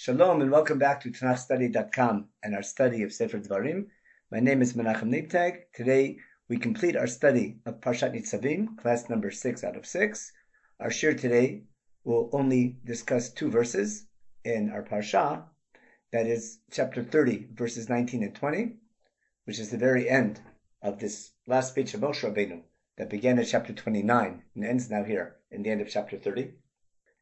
Shalom and welcome back to TanachStudy.com and our study of Sefer Dvarim. My name is Menachem Leibtag. Today we complete our study of Parshat Nitzavim, class number six out of six. Our shiur today will only discuss two verses in our Parsha, that is chapter 30, verses 19 and 20, which is the very end of this last speech of Moshe Rabbeinu that began at chapter 29 and ends now here in the end of chapter 30.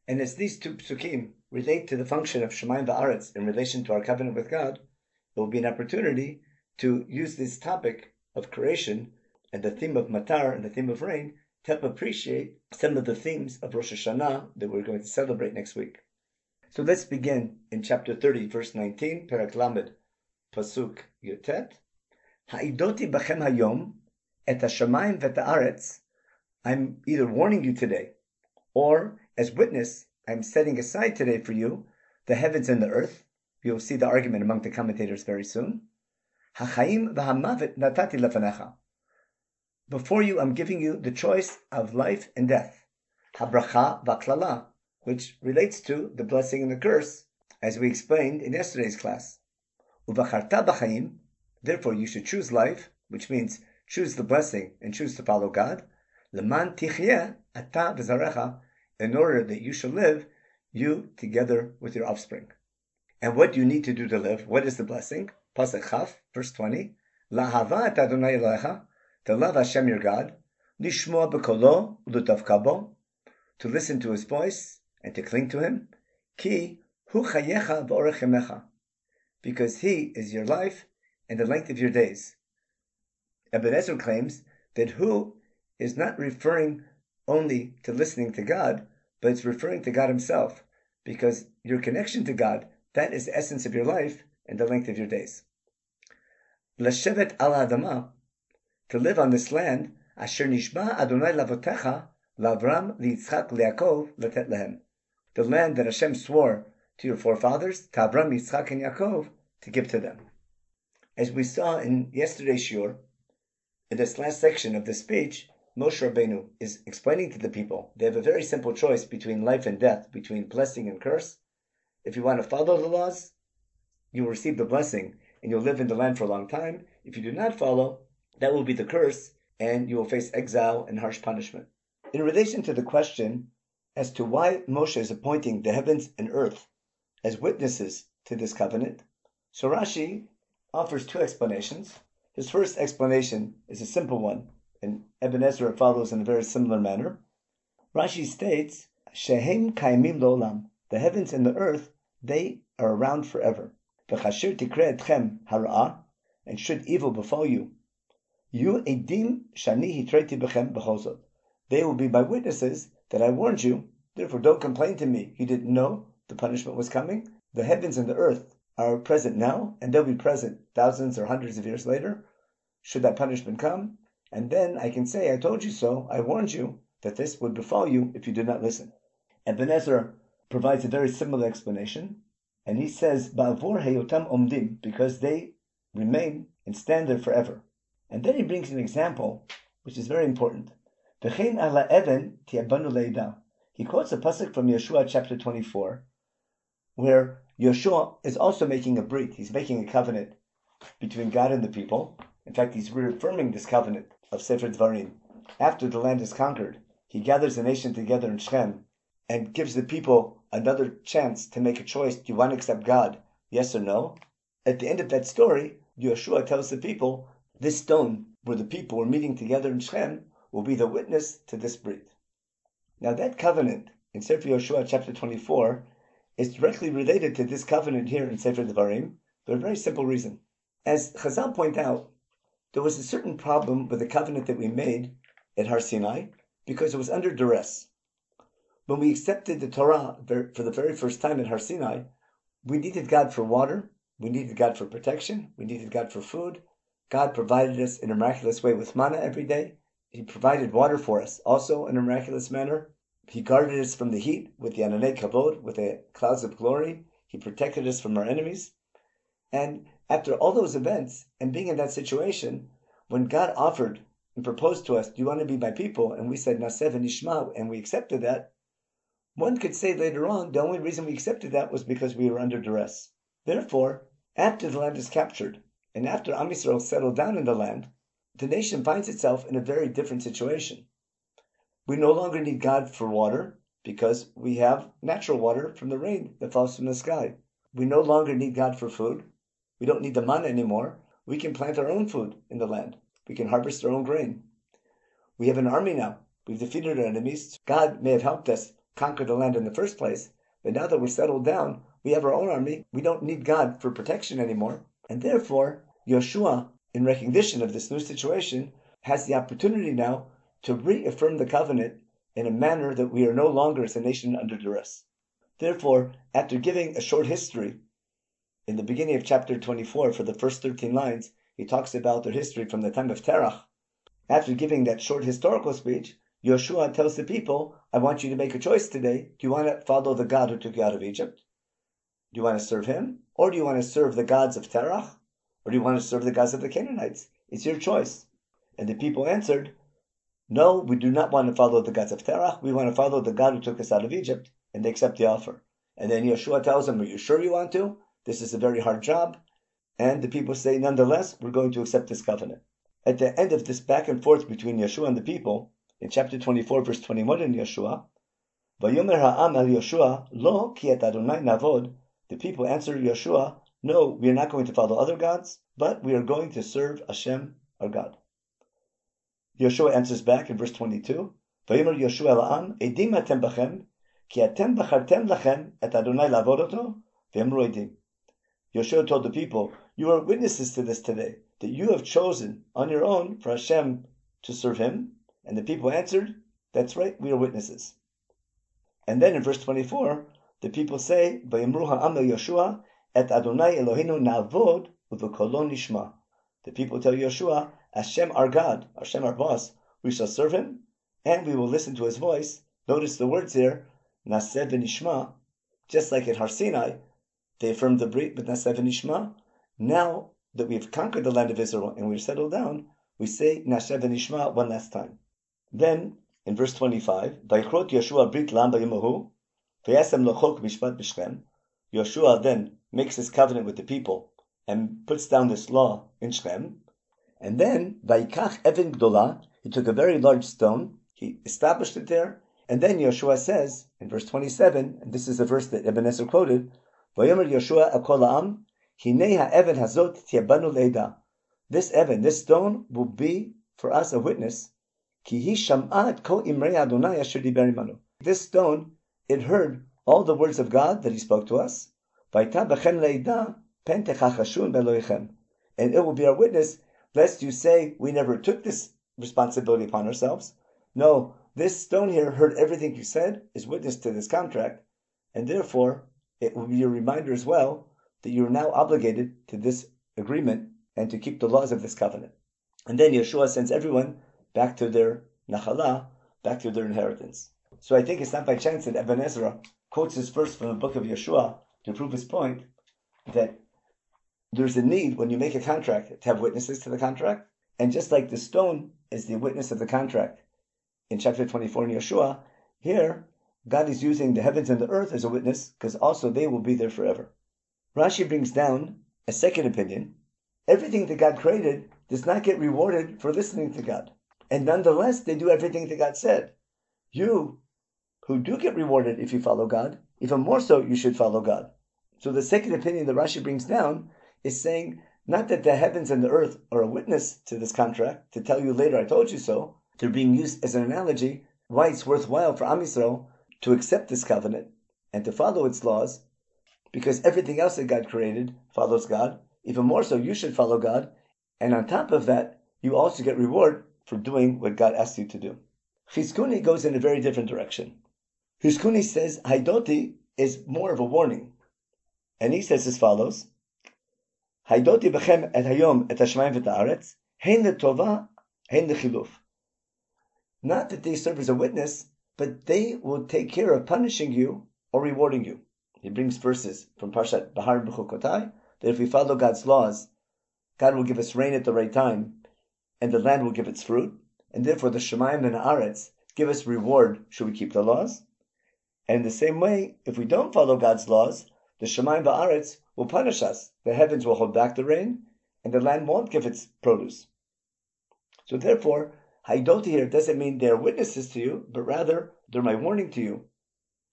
And as these two psukim relate to the function of Shemayim Ba'aretz in relation to our covenant with God, it will be an opportunity to use this topic of creation and the theme of Matar and the theme of rain to help appreciate some of the themes of Rosh Hashanah that we're going to celebrate next week. So let's begin in chapter 30, verse 19, Perak Lamed, Pasuk Yotet. Ha'idoti bachem hayom et hashamayim vet haaretz. I'm either warning you today, or as witness, I am setting aside today for you the heavens and the earth. You'll see the argument among the commentators very soon. Before you, I'm giving you the choice of life and death. Habracha v'klala, which relates to the blessing and the curse, as we explained in yesterday's class. Uvacharta b'chaim, therefore you should choose life, which means choose the blessing and choose to follow God. Leman tichyeh ata v'zarecha, in order that you shall live, you together with your offspring. And what do you need to do to live? What is the blessing? Pasuk Chaf, verse 20. Lahava et Adonai Elohecha, to love Hashem your God, lishmoa bekolo ulutavkabo, to listen to his voice and to cling to him, ki hu chayecha v'orechemecha, because he is your life and the length of your days. Ibn Ezra claims that who is not referring only to listening to God, but it's referring to God Himself, because your connection to God, that is the essence of your life and the length of your days. Lashevet al adama, to live on this land, asher nishba Adonai lavotecha, lavram liyitzchak liakov letet lehem. The land that Hashem swore to your forefathers, to Avram, Yitzchak, and Yaakov, to give to them. As we saw in yesterday's shiur, in this last section of the speech, Moshe Rabbeinu is explaining to the people they have a very simple choice between life and death, between blessing and curse. If you want to follow the laws, you will receive the blessing and you'll live in the land for a long time. If you do not follow, that will be the curse and you will face exile and harsh punishment. In relation to the question as to why Moshe is appointing the heavens and earth as witnesses to this covenant, so offers two explanations. His first explanation is a simple one and Ibn Ezra follows in a very similar manner. Rashi states, Shehem kaimim lolam, the heavens and the earth, they are around forever. V'chashir tikre etchem hara'ah, and should evil befall you, you edim shani hitreti bechem bechozot. They will be my witnesses that I warned you. Therefore, don't complain to me. You didn't know the punishment was coming. The heavens and the earth are present now, and they'll be present thousands or hundreds of years later. Should that punishment come, and then I can say, I told you so, I warned you that this would befall you if you did not listen. And Ibn Ezra provides a very similar explanation, and he says, omdim, because they remain and stand there forever. And then he brings an example, which is very important. He quotes a pasuk from Yehoshua chapter 24, where Yehoshua is also making a brit. He's making a covenant between God and the people. In fact, he's reaffirming this covenant of Sefer Dvarim. After the land is conquered, he gathers the nation together in Shechem and gives the people another chance to make a choice. Do you want to accept God? Yes or no? At the end of that story, Yehoshua tells the people, this stone where the people were meeting together in Shechem will be the witness to this brit. Now that covenant in Sefer Yehoshua chapter 24 is directly related to this covenant here in Sefer Devarim for a very simple reason. As Chazal point out, there was a certain problem with the covenant that we made at Har Sinai because it was under duress. When we accepted the Torah for the very first time at Har Sinai, we needed God for water, we needed God for protection, we needed God for food. God provided us in a miraculous way with manna every day. He provided water for us also in a miraculous manner. He guarded us from the heat with the Ananei Kavod, with the clouds of glory. He protected us from our enemies. And after all those events and being in that situation, when God offered and proposed to us, Do you want to be my people? And we said, Naseh v'nishma, and we accepted that, One could say later on the only reason we accepted that was because we were under duress. Therefore, after the land is captured and after Am Yisrael settled down in the land, the nation finds itself in a very different situation. We no longer need God for water because we have natural water from the rain that falls from the sky. We no longer need God for food. We don't need the manna anymore. We can plant our own food in the land. We can harvest our own grain. We have an army now. We've defeated our enemies. God may have helped us conquer the land in the first place, but now that we're settled down, we have our own army. We don't need God for protection anymore. And therefore, Yehoshua, in recognition of this new situation, has the opportunity now to reaffirm the covenant in a manner that we are no longer as a nation under duress. Therefore, after giving a short history in the beginning of chapter 24, for the first 13 lines, he talks about their history from the time of Terach. After giving that short historical speech, Yehoshua tells the people, I want you to make a choice today. Do you want to follow the God who took you out of Egypt? Do you want to serve him? Or do you want to serve the gods of Terach? Or do you want to serve the gods of the Canaanites? It's your choice. And the people answered, No, we do not want to follow the gods of Terach. We want to follow the God who took us out of Egypt. And they accept the offer. And then Yehoshua tells them, Are you sure you want to? This is a very hard job. And the people say, Nonetheless, we're going to accept this covenant. At the end of this back and forth between Yehoshua and the people, in chapter 24, verse 21 in Yehoshua, Vayomer ha'am al Yehoshua, lo ki et Adonai navod, the people answered Yehoshua, no, we are not going to follow other gods, but we are going to serve Hashem, our God. Yehoshua answers back in verse 22, Vayomer Yehoshua la'am, edim atem bachem, ki atem bachartem lachem et Adonai lavod edim. Yehoshua told the people, you are witnesses to this today, that you have chosen on your own for Hashem to serve Him, and the people answered, That's right, we are witnesses. And then in verse 24, the people say, Vayimru ha'am Yehoshua, et Adonai Eloheinu na'avod u'v'kolon nishma. The people tell Yehoshua, Hashem our God, Hashem our boss, we shall serve him, and we will listen to his voice. Notice the words here, Naseh v'nishma, just like at Har Sinai, they affirmed the Brit, but Naseh v'nishma. Now that we have conquered the land of Israel and we've settled down, we say Naseh v'nishma one last time. Then, in verse 25, Vayichrot Yehoshua Brit Lam Bayimahu, Vayasem Lochok Mishpat B'Shchem, Yehoshua then makes his covenant with the people and puts down this law in Shechem. And then, Vayikach Evin Gdolah, he took a very large stone, he established it there, and then Yehoshua says, in verse 27, and this is the verse that Ibn Ezra quoted, Vayomer Yehoshua Akol Ha'am, Hinei ha'even hazot tiabanu leida. This Evan, this stone, will be for us a witness Ki he shamaat ko imreadunaya shriberimanu. this stone, it heard all the words of God that He spoke to us. And it will be our witness, lest you say we never took this responsibility upon ourselves. No, this stone here heard everything you said, is witness to this contract, and therefore it will be a reminder as well that you are now obligated to this agreement and to keep the laws of this covenant. And then Yehoshua sends everyone back to their nachala, back to their inheritance. So I think it's not by chance that Ibn Ezra quotes this verse from the book of Yehoshua to prove his point that there's a need when you make a contract to have witnesses to the contract. And just like the stone is the witness of the contract in chapter 24 in Yehoshua, here God is using the heavens and the earth as a witness because also they will be there forever. Rashi brings down a second opinion. Everything that God created does not get rewarded for listening to God. And nonetheless, they do everything that God said. You, who do get rewarded if you follow God, even more so, you should follow God. So the second opinion that Rashi brings down is saying not that the heavens and the earth are a witness to this contract to tell you later I told you so. They're being used as an analogy why it's worthwhile for Am Yisrael to accept this covenant and to follow its laws, because everything else that God created follows God. Even more so, you should follow God, and on top of that, you also get reward for doing what God asked you to do. Chizkuni goes in a very different direction. Chizkuni says Haidoti is more of a warning. And he says as follows, Haidoti bechem et hayom et hashmayim v'et haaretz, hein letova, hein lechiluf. Not that they serve as a witness, but they will take care of punishing you or rewarding you. He brings verses from Parshat Bahar B'chukotai that if we follow God's laws, God will give us rain at the right time, and the land will give its fruit, and therefore the Shemaim and the Aretz give us reward should we keep the laws. And in the same way, if we don't follow God's laws, the Shemaim Ba'aretz will punish us. The heavens will hold back the rain, and the land won't give its produce. So therefore, Haidoti here doesn't mean they're witnesses to you, but rather they're my warning to you.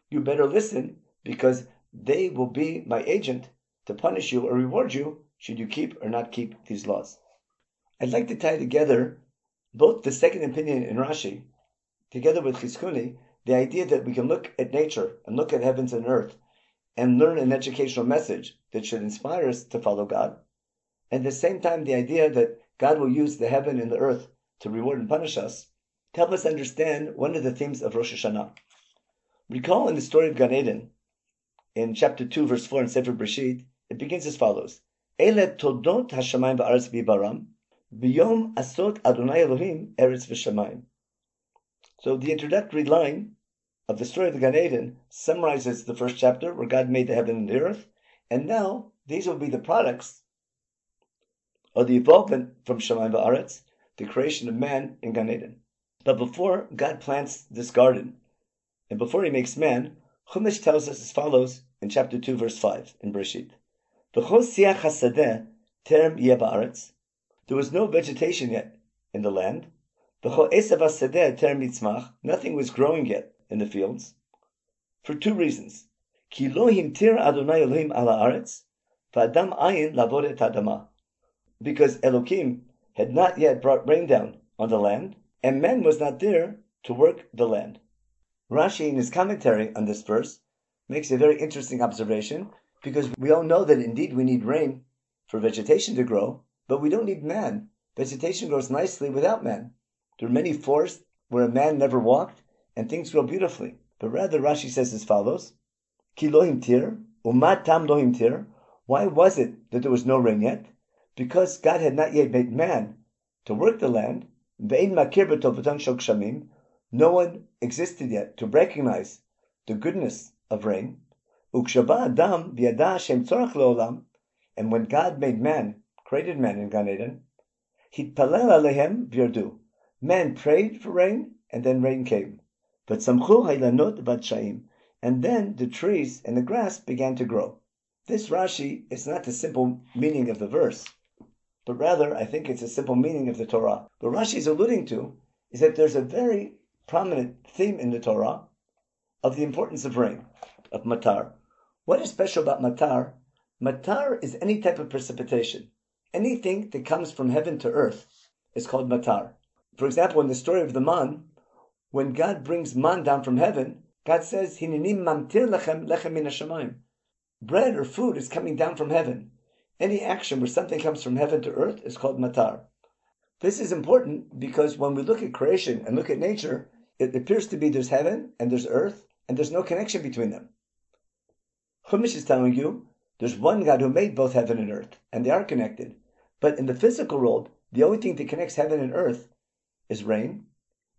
You better listen because they will be my agent to punish you or reward you should you keep or not keep these laws. I'd like to tie together both the second opinion in Rashi, together with Chizkuni, the idea that we can look at nature and look at heavens and earth and learn an educational message that should inspire us to follow God. At the same time, the idea that God will use the heaven and the earth to reward and punish us to help us understand one of the themes of Rosh Hashanah. Recall in the story of Gan Eden, in chapter 2, verse 4 in Sefer Breshit, it begins as follows. Ele todot hashamayim ba'aretz bibaram, b'yom asot Adonai Elohim eretz v'shamayim. So the introductory line of the story of the Gan Eden summarizes the first chapter where God made the heaven and the earth, and now these will be the products of the evolvement from Shemayim Ba'aretz, the creation of man in Gan Eden. But before God plants this garden, and before he makes man, Chumash tells us as follows in chapter 2, verse 5 in Bereshit. There was no vegetation yet in the land. Nothing was growing yet in the fields for two reasons. Because Elohim had not yet brought rain down on the land, and man was not there to work the land. Rashi, in his commentary on this verse, makes a very interesting observation because we all know that indeed we need rain for vegetation to grow, but we don't need man. Vegetation grows nicely without man. There are many forests where a man never walked, and things grow beautifully. But rather, Rashi says as follows: Ki lohim tir, umat tam lohim tir. Why was it that there was no rain yet? Because God had not yet made man to work the land. No one existed yet to recognize the goodness of rain. And when God made man, created man in Gan Eden. Man prayed for rain, and then rain came. But and then the trees and the grass began to grow. This Rashi is not the simple meaning of the verse, but rather I think it's a simple meaning of the Torah. What Rashi is alluding to is that there's a very prominent theme in the Torah of the importance of rain, of matar. What is special about matar? Matar is any type of precipitation. Anything that comes from heaven to earth is called matar. For example, in the story of the man, when God brings man down from heaven, God says, "Hininim mamtir lechem lechem min hashamayim." Bread or food is coming down from heaven. Any action where something comes from heaven to earth is called matar. This is important because when we look at creation and look at nature, it appears to be there's heaven and there's earth, and there's no connection between them. Chumash is telling you there's one God who made both heaven and earth, and they are connected. But in the physical world, the only thing that connects heaven and earth is rain,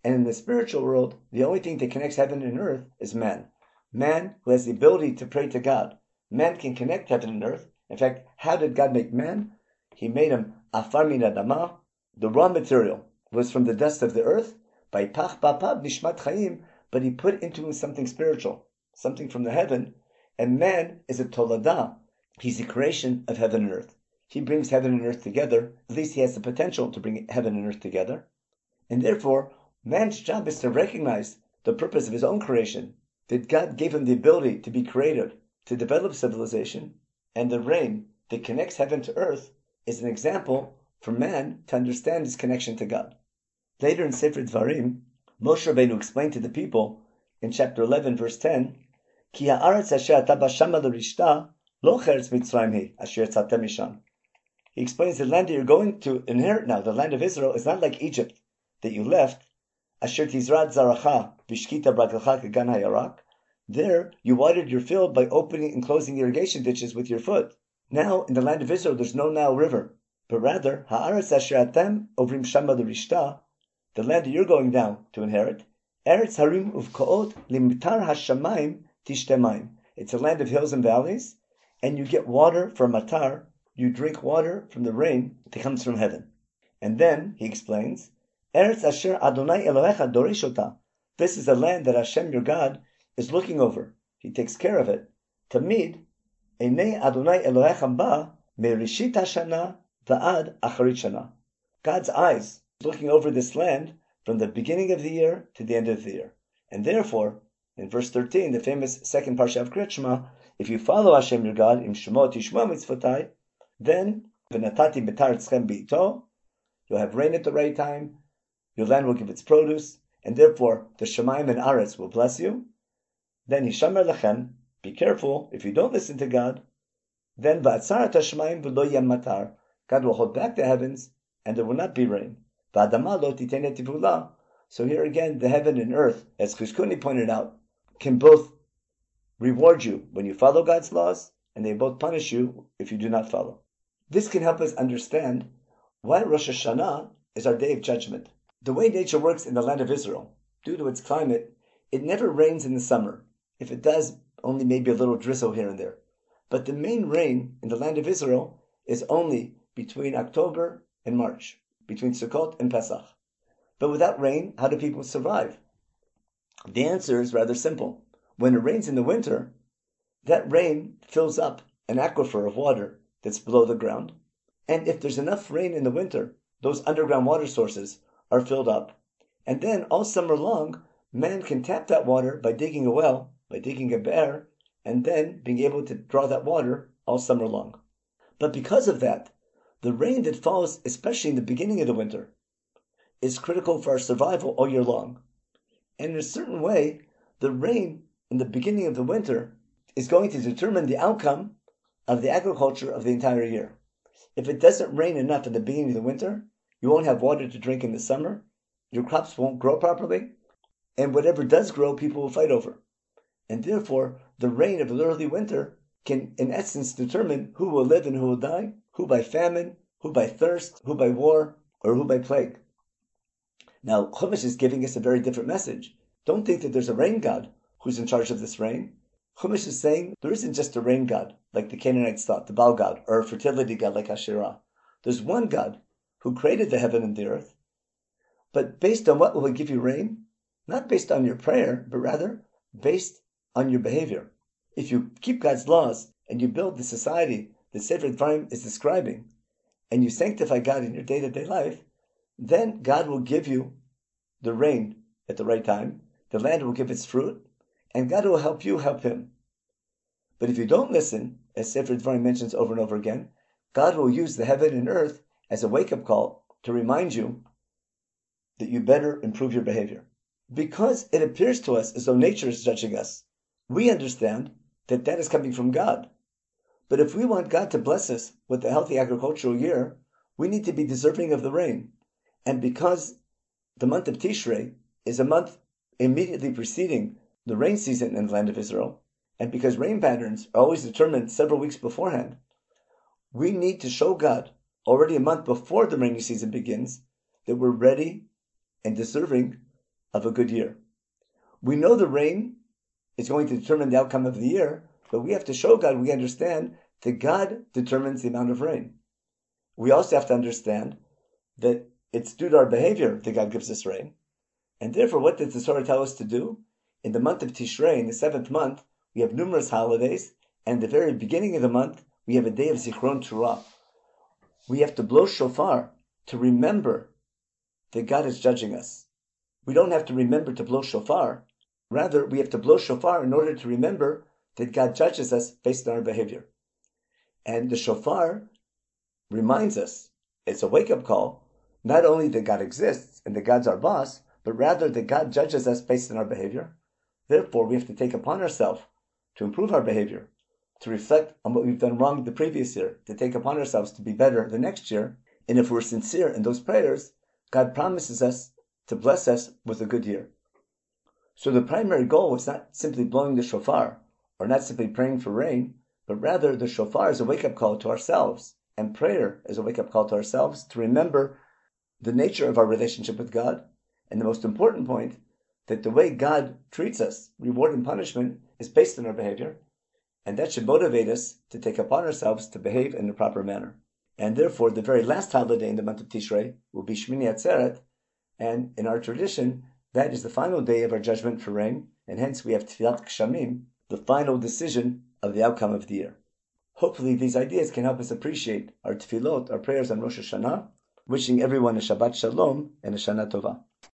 and in the spiritual world, the only thing that connects heaven and earth is man. Man who has the ability to pray to God. Man can connect heaven and earth. In fact, how did God make man? He made him afar min adama. The raw material was from the dust of the earth. By pach bapab nishmat chayim, but he put into him something spiritual, something from the heaven. And man is a tolada. He's the creation of heaven and earth. He brings heaven and earth together. At least he has the potential to bring heaven and earth together. And therefore, Man's job is to recognize the purpose of his own creation, that God gave him the ability to be creative, to develop civilization, and the rain that connects heaven to earth is an example for man to understand his connection to God. Later in Sefer Dvarim, Moshe Rabbeinu explained to the people in chapter 11, verse 10, Ki ha'aretz asher asher. He explains the land that you're going to inherit now, the land of Israel, is not like Egypt that you left, Asher. There, you watered your field by opening and closing irrigation ditches with your foot. Now, in the land of Israel, there's no Nile River, but rather, ha'aretz asher atem ovrim shama l'rishta, the land that you're going down to inherit, eretz harim uvkoot limtar hashamayim tishtemayim. It's a land of hills and valleys, and you get water from matar, you drink water from the rain that comes from heaven. And then, he explains, Eretz Asher Adonai Elohecha Dorishota. This is the land that Hashem your God is looking over. He takes care of it. Tamid, Einei Adonai Elohechem ba merishit hashana va'ad acharit shana. God's eyes looking over this land from the beginning of the year to the end of the year. And therefore, in verse 13, the famous second parsha of Kriyat if you follow Hashem your God, im shemot tishma mitzvotai, then v'natati betar tzchem bi'ito, you'll have rain at the right time, your land will give its produce, and therefore the Shemaim and Aretz will bless you. Then Hishamer lechem, be careful, if you don't listen to God, then v'atzarat Shemaim v'lo yem matar, God will hold back the heavens, and there will not be rain. V'adama lo tivula. So here again, the heaven and earth, as Chizkuni pointed out, can both reward you when you follow God's laws, and they both punish you if you do not follow. This can help us understand why Rosh Hashanah is our day of judgment. The way nature works in the land of Israel, due to its climate, it never rains in the summer. If it does, only maybe a little drizzle here and there. But the main rain in the land of Israel is only between October and March, between Sukkot and Pesach. But without rain, how do people survive? The answer is rather simple. When it rains in the winter, that rain fills up an aquifer of water that's below the ground. And if there's enough rain in the winter, those underground water sources are filled up. And then all summer long, man can tap that water by digging a well, by digging a bear, and then being able to draw that water all summer long. But because of that, the rain that falls, especially in the beginning of the winter, is critical for our survival all year long. And in a certain way, the rain in the beginning of the winter is going to determine the outcome of the agriculture of the entire year. If it doesn't rain enough in the beginning of the winter, you won't have water to drink in the summer, your crops won't grow properly, and whatever does grow, people will fight over. And therefore, the rain of the early winter can, in essence, determine who will live and who will die, who by famine, who by thirst, who by war, or who by plague. Now, Chumash is giving us a very different message. Don't think that there's a rain god who's in charge of this rain. Chumash is saying there isn't just a rain god, like the Canaanites thought, the Baal god, or a fertility god like Asherah. There's one God who created the heaven and the earth. But based on what will he give you rain? Not based on your prayer, but rather based on your behavior. If you keep God's laws and you build the society that Sefer Dvarim is describing, and you sanctify God in your day-to-day life, then God will give you the rain at the right time, the land will give its fruit, and God will help you help Him. But if you don't listen, as Sefer Dvarim mentions over and over again, God will use the heaven and earth as a wake-up call to remind you that you better improve your behavior. Because it appears to us as though nature is judging us, we understand that that is coming from God. But if we want God to bless us with a healthy agricultural year, we need to be deserving of the rain. And because the month of Tishrei is a month immediately preceding the rain season in the land of Israel, and because rain patterns are always determined several weeks beforehand, we need to show God already a month before the rainy season begins that we're ready and deserving of a good year. We know the rain is going to determine the outcome of the year, but we have to show God we understand that God determines the amount of rain. We also have to understand that it's due to our behavior that God gives us rain. And therefore, what does the Torah tell us to do? In the month of Tishrei, in the seventh month, we have numerous holidays, and at the very beginning of the month, we have a day of Zichron Teruah. We have to blow shofar to remember that God is judging us. We don't have to remember to blow shofar. Rather, we have to blow shofar in order to remember that God judges us based on our behavior. And the shofar reminds us, it's a wake up call, not only that God exists and that God's our boss, but rather that God judges us based on our behavior. Therefore, we have to take upon ourselves to improve our behavior, to reflect on what we've done wrong the previous year, to take upon ourselves to be better the next year. And if we're sincere in those prayers, God promises us to bless us with a good year. So the primary goal is not simply blowing the shofar, or not simply praying for rain, but rather the shofar is a wake up call to ourselves, and prayer is a wake up call to ourselves to remember the nature of our relationship with God, and the most important point, that the way God treats us, reward and punishment, is based on our behavior, and that should motivate us to take upon ourselves to behave in a proper manner. And therefore, the very last holiday in the month of Tishrei will be Shmini Atzeret, and in our tradition, That is the final day of our judgment for rain, and hence we have Tfilat Geshamim, the final decision of the outcome of the year. Hopefully, these ideas can help us appreciate our tefillot, our prayers on Rosh Hashanah, wishing everyone a Shabbat Shalom and a Shana Tova.